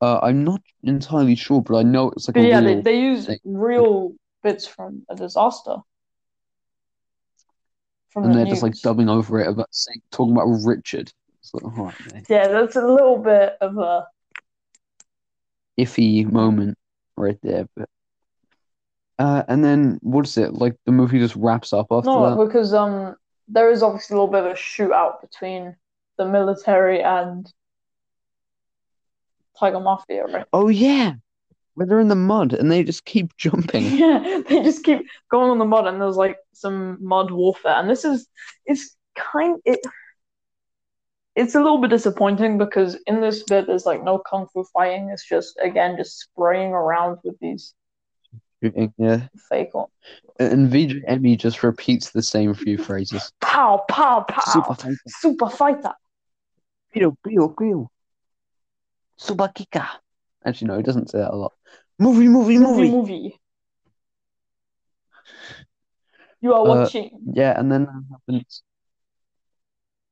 Uh, I'm not entirely sure, but I know it's like yeah, they, real. they use thing. real bits from a disaster. From and the they're just like dubbing over it about saying talking about Richard. Like, oh. Yeah, that's a little bit of a iffy moment right there. But uh, and then what is it like? The movie just wraps up after no, that. because um, there is obviously a little bit of a shootout between the military and Tiger Mafia, right? Oh yeah, where they're in the mud and they just keep jumping. Yeah, they just keep going on the mud, and there's like some mud warfare, and this is it's kind it. It's a little bit disappointing because in this bit there's like no kung fu fighting. It's just again just spraying around with these Yeah, fake on and VJ Emmy just repeats the same few phrases. pow pow pow Super fighter, super fighter. Pio, pio, pio. Super kika. Actually, no, he doesn't say that a lot. Movie, movie, movie movie. movie. You are Uh, watching. Yeah, and then that happens.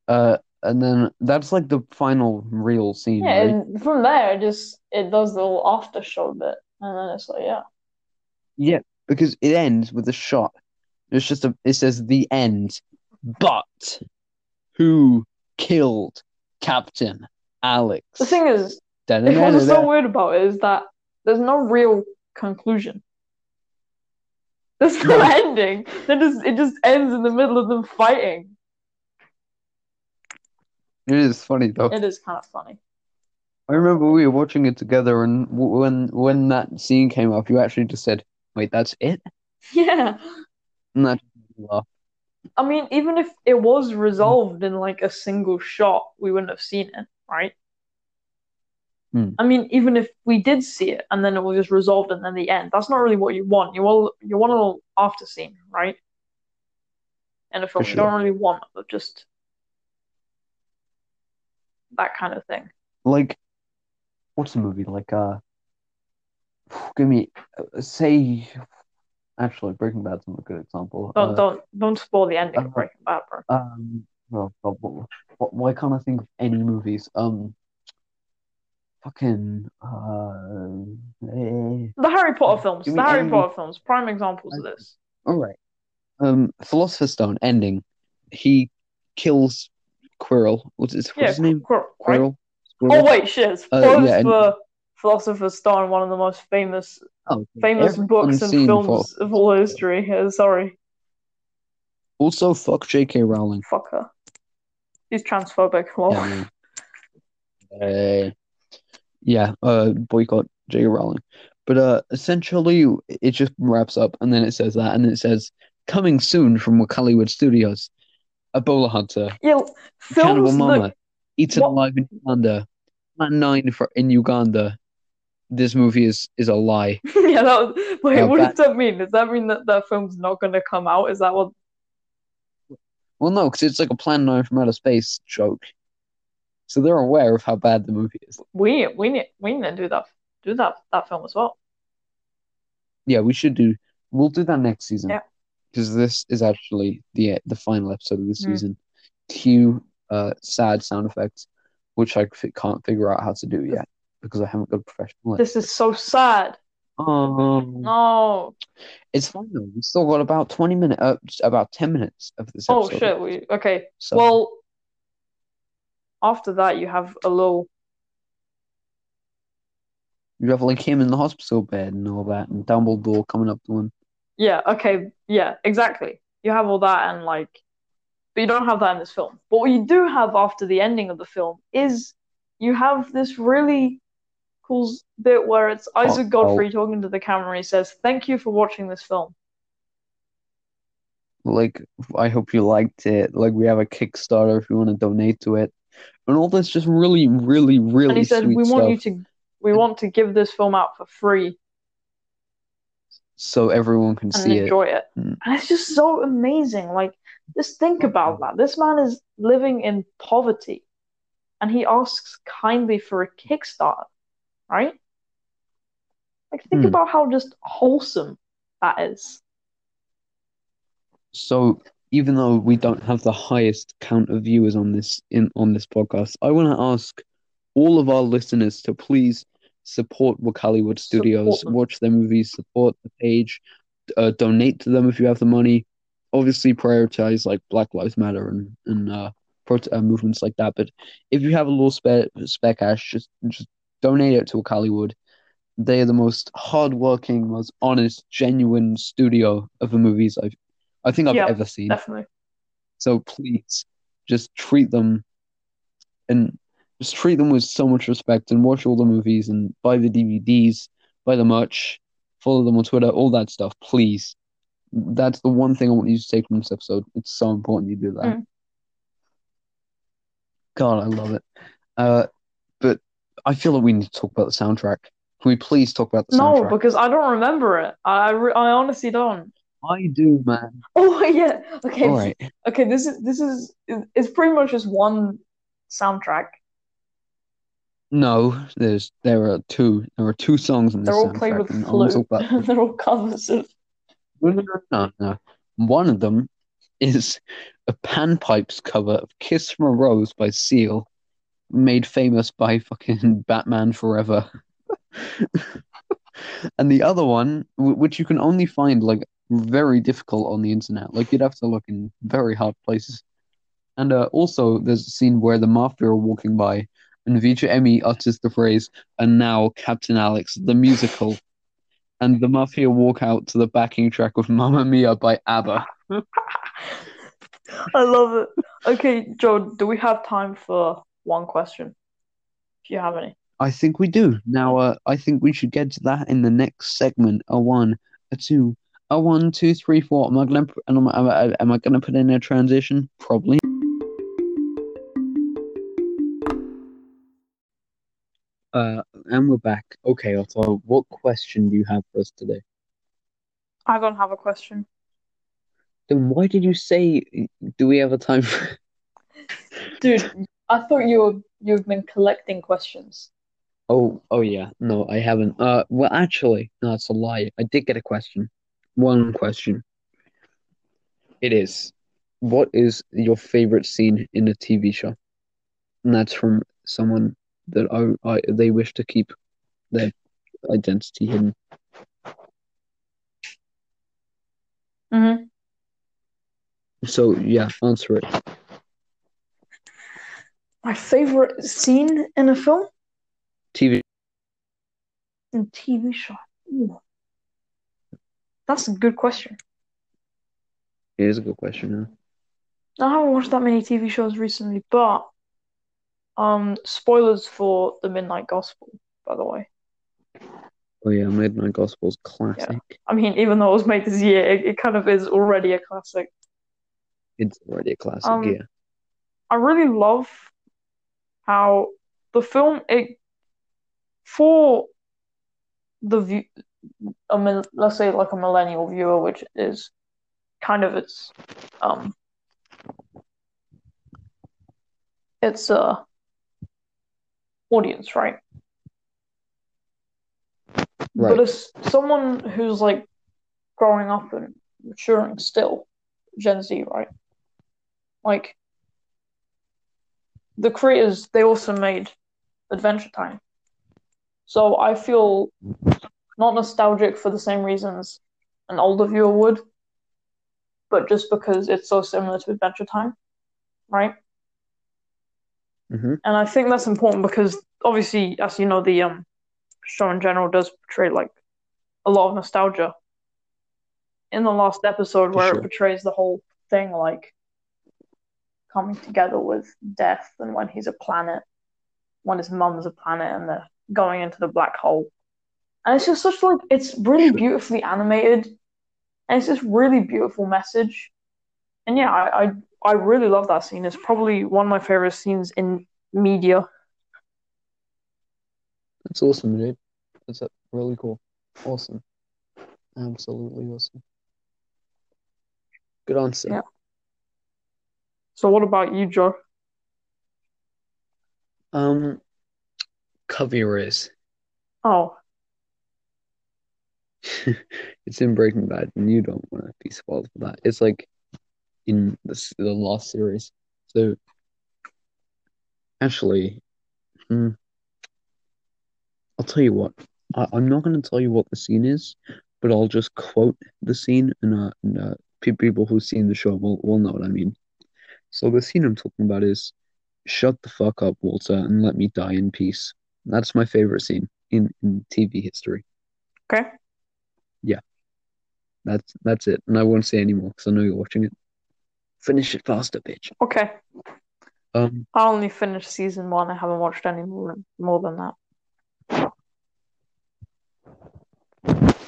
Uh, and then that's like the final real scene, Yeah, right? and from there it just it does the little after show bit, and then it's like yeah, Yeah, because it ends with a shot. It's just a. It says the end, but who killed Captain Alex? the thing is, Da-da-da-da-da. what's so weird about it is that there's no real conclusion. There's no No. ending. It just it just ends in the middle of them fighting. It is funny though. It is kind of funny. I remember we were watching it together, and when when that scene came up, you actually just said, "Wait, that's it," Yeah, and that just made me laugh. I mean, even if it was resolved in like a single shot, we wouldn't have seen it, right? Hmm. I mean, even if we did see it and then it was just resolved and then the end, that's not really what you want. You want you want a little after scene, right? In a film, For you don't sure. really want but just that kind of thing. Like, what's the movie like? Uh, give me, uh, say, actually, Breaking Bad's not a good example. Don't Uh, don't don't spoil the ending of uh, Breaking Bad, bro. Um, well, well, well, why can't I think of any movies? Um, fucking, uh, eh. The Harry Potter films, the Harry any- Potter films, prime examples of this. all right. Um, Philosopher's Stone ending. He kills Quirrell. What's his, what's Yeah, his name? Quirrell, right? Quirrell. Oh wait, shit! Uh, yeah, and- for Philosopher's Stone, one of the most famous Oh, famous books and films of all history. Uh, sorry, Also, fuck J.K. Rowling. fuck her. She's transphobic. Lol. Yeah, man. Uh, yeah, uh, boycott J.K. Rowling. But uh, essentially, it just wraps up, and then it says that, and it says coming soon from Hollywood Studios, Ebola Hunter, Yeah, Cannibal Mama, that Eaten what- Alive in Uganda, Plan Nine for in Uganda. This movie is is a lie. yeah, that was, wait, what that- does that mean? Does that mean that that film's not going to come out? Is that what? Well, no, because it's like a Plan Nine from outer space joke. So they're aware of how bad the movie is. We we need we need to do that do that that film as well. Yeah, we should do. We'll do that next season. Yeah. Because this is actually the the final episode of the Mm. season. Cue uh sad sound effects, which I f- can't figure out how to do yet because I haven't got a professional. This is so sad. Um, No. it's fine though. We still got about twenty minutes, uh, about ten minutes of this Oh episode. shit. We okay. So Well, after that, you have a little. you have like him in the hospital bed and all that, and Dumbledore coming up to him. Yeah. Okay. Yeah. Exactly. You have all that and like, but you don't have that in this film. But what you do have after the ending of the film is you have this really cool bit where it's Isaac oh. Godfrey talking to the camera. He says, "Thank you for watching this film." Like, I hope you liked it. Like, we have a Kickstarter if you want to donate to it. and all this just really, really, really and he said, "We want you to, we want to give this film out for free so everyone can and see it. And enjoy it." Mm. And it's just so amazing. Like, just think about that. This man is living in poverty, and he asks kindly for a Kickstarter, right? Like, think Hmm. about how just wholesome that is. So even though we don't have the highest count of viewers on this in on this podcast, I want to ask all of our listeners to please support Wakaliwood Studios, them. watch their movies, support the page, uh, donate to them if you have the money. Obviously, prioritize like Black Lives Matter and and uh, prot- uh, movements like that. But if you have a little spare spare cash, just just donate it to Wakaliwood. They are the most hardworking, most honest, genuine studio of the movies I've I think I've Yeah, ever seen. Definitely. So please just treat them and just treat them with so much respect and watch all the movies and buy the DVDs, buy the merch, follow them on Twitter, all that stuff, please. That's the one thing I want you to take from this episode. It's so important you do that. Mm. God, I love it. Uh, I feel like we need to talk about the soundtrack. Can we please talk about the No, soundtrack? No, because I don't remember it. I, I, re- I honestly don't. I do, man. Oh yeah. Okay. All right. Okay. This is this is it's pretty much just one soundtrack. No, there's there are two. There are two songs in this They're all played with and I want to flute. They're all covers of. No, no, no, no. One of them is a panpipes cover of Kiss from a Rose by Seal, made famous by fucking Batman Forever. and the other one, which you can only find like very difficult on the internet, like you'd have to look in very hard places. And uh, also, there's a scene where the mafia are walking by, and VJ Emmy utters the phrase, and now Captain Alex, the musical. And the mafia walk out to the backing track of Mamma Mia by ABBA. I love it. Okay, Joe, do we have time for one question? If you have any. I think we do. Now, uh, I think we should get to that in the next segment. A one, a two, a one, two, three, four. Am I gonna am I, am I, gonna put in a transition? Probably. Uh, and we're back. Okay, Otto, what question do you have for us today? I don't have a question. Then why did you say, do we have a time for Dude, I thought you were you've been collecting questions. Oh, oh yeah. No, I haven't. Uh, well, actually, no, it's a lie. I did get a question. One question. It is, what is your favorite scene in a TV show? And that's from someone that I, I they wish to keep their identity hidden. Mm-hmm. So yeah, answer it. My favorite scene in a film? TV. In TV show. Ooh. That's a good question. It is a good question. I haven't watched that many TV shows recently, but um, spoilers for The Midnight Gospel, by the way. Oh yeah, Midnight Gospel's classic. I mean, even though it was made this year, it, it kind of is already a classic. It's already a classic. Um, yeah. I really love how the film it for the view, I mean, let's say like a millennial viewer, which is kind of its um its uh audience, right? Right. But as someone who's like growing up and maturing still, Gen Z, right? Like the creators, they also made Adventure Time. So I feel not nostalgic for the same reasons an older viewer would, but just because it's so similar to Adventure Time, right? hmm And I think that's important because obviously, as you know, the um show in general does portray like a lot of nostalgia. In the last episode, where Sure. it portrays the whole thing like coming together with death, and when he's a planet, when his mum's a planet, and they're going into the black hole, and it's just such like it's really beautifully animated, and it's just really beautiful message. And yeah, I, I I really love that scene. It's probably one of my favorite scenes in media. That's awesome, dude. That's uh, really cool. Awesome. Absolutely awesome. Good answer. Yeah. So what about you, Joe? Um, is. Oh, It's in Breaking Bad, and you don't want to be spoiled for that. It's like in the, the last series. So, actually, hmm, I'll tell you what. I, I'm not going to tell you what the scene is, but I'll just quote the scene, and, uh, and uh, people who've seen the show will, will know what I mean. So, the scene I'm talking about is Shut the fuck up, Walter, and let me die in peace. That's my favorite scene in, in TV history. okay. Yeah. That's that's it. And I won't say anymore because I know you're watching it. Finish it faster, bitch. Okay. Um, I only finished season one. I haven't watched any more, more than that.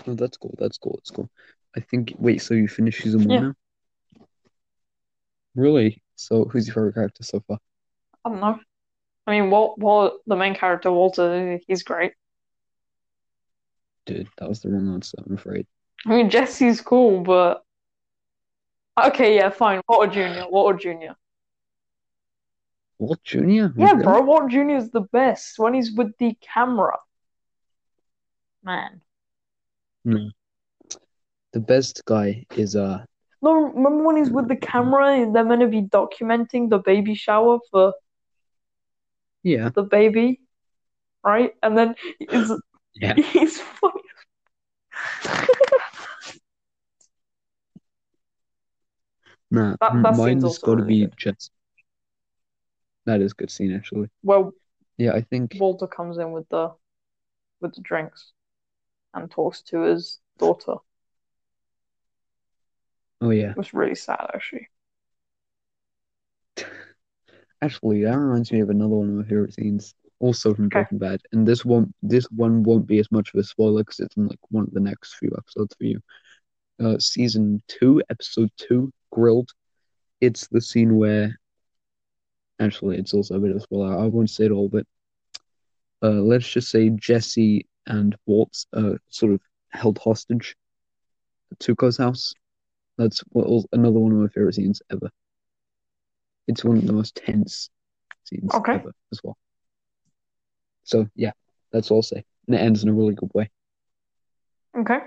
no, that's cool. That's cool. That's cool. I think. Wait, so you finished season one Yeah. now? Really? So, who's your favorite character so far? I don't know. I mean, Walt, Walt, the main character, Walter, he's great. Dude, that was the wrong answer. I'm afraid. I mean, Jesse's cool, but okay, yeah, fine. Walter Jr. Walter Jr. Walt Junior? Yeah, Really? bro, Walt Jr. is the best when he's with the camera. Man. No. The best guy is uh. No, remember when he's with the camera and they're meant to be documenting the baby shower for Yeah. the baby, right? And then he's, Yeah. he's funny. Nah. That- that mine's got to really be good. Jets. That is a good scene actually. Well, Yeah, I think. Walter comes in with the with the drinks and talks to his daughter. Oh yeah. It was really sad, actually. Actually, that reminds me of another one of my favorite scenes, also from Okay. Breaking Bad. And this one, this one won't be as much of a spoiler because it's in like one of the next few episodes for you. Uh, season two, episode two, Grilled. It's the scene where, actually, it's also a bit of a spoiler. I won't say it all, but uh, let's just say Jesse and Walt are sort of held hostage at Tuco's house. That's what, another one of my favorite scenes ever. It's one of the most tense scenes Okay. ever as well. So yeah, that's all I'll say. And it ends in a really good way. Okay.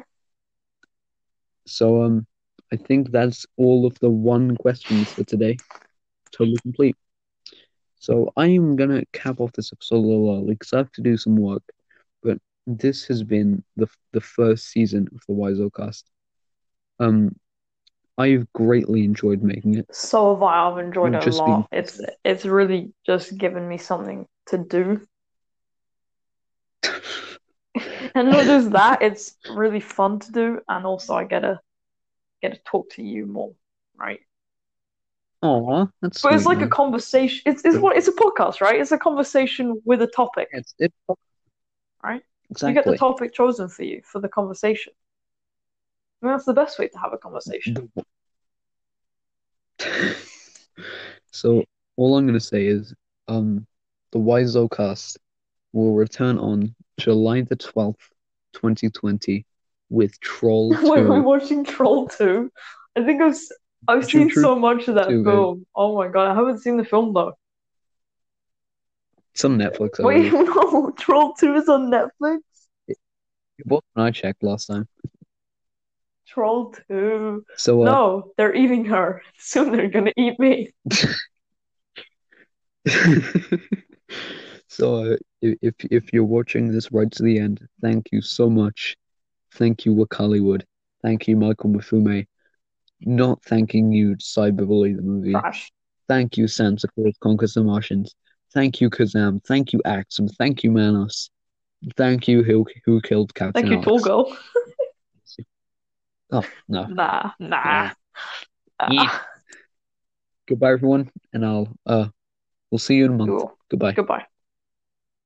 So um I think that's all of the one questions for today. Totally complete. So I am gonna cap off this episode a little early because I have to do some work. But this has been the the first season of the Wiseaucast. Um I've greatly enjoyed making it. So have I. I've enjoyed it a lot. It's it's really just given me something to do. And not just that, it's really fun to do, and also I get to get to talk to you more, right? Aw, that's But it's sweet, like a conversation. It's it's what it's a podcast, right? It's a conversation with a topic. It's it Right? You get the topic chosen for you for the conversation. I mean, that's the best way to have a conversation. So all I'm gonna say is, um, the Wiseaucast will return on July the 12th, 2020, with Troll Wait, we're 2. watching Troll 2. I think I've I've True, seen true, so much of that too, man. film. Oh my god, I haven't seen the film though. It's on Netflix, Wait, no, Troll 2 is on Netflix? When I checked last time. Troll 2. So uh, No, they're eating her. Soon they're gonna eat me. so uh, if if you're watching this right to the end, thank you so much. Thank you, Wakaliwood. Thank you, Michael Mafume. Not thanking you, Cyberbully the movie. Trash. Thank you, Santa Claus Conquers the Martians. Thank you, Kazam. Thank you, Axum. Thank you, Manos. Thank you, who who killed Captain Thank you. Girl. Oh no. Nah, nah. Yeah. Yeah. Goodbye, everyone, and I'll uh, we'll see you in a month. Cool. Goodbye. Goodbye.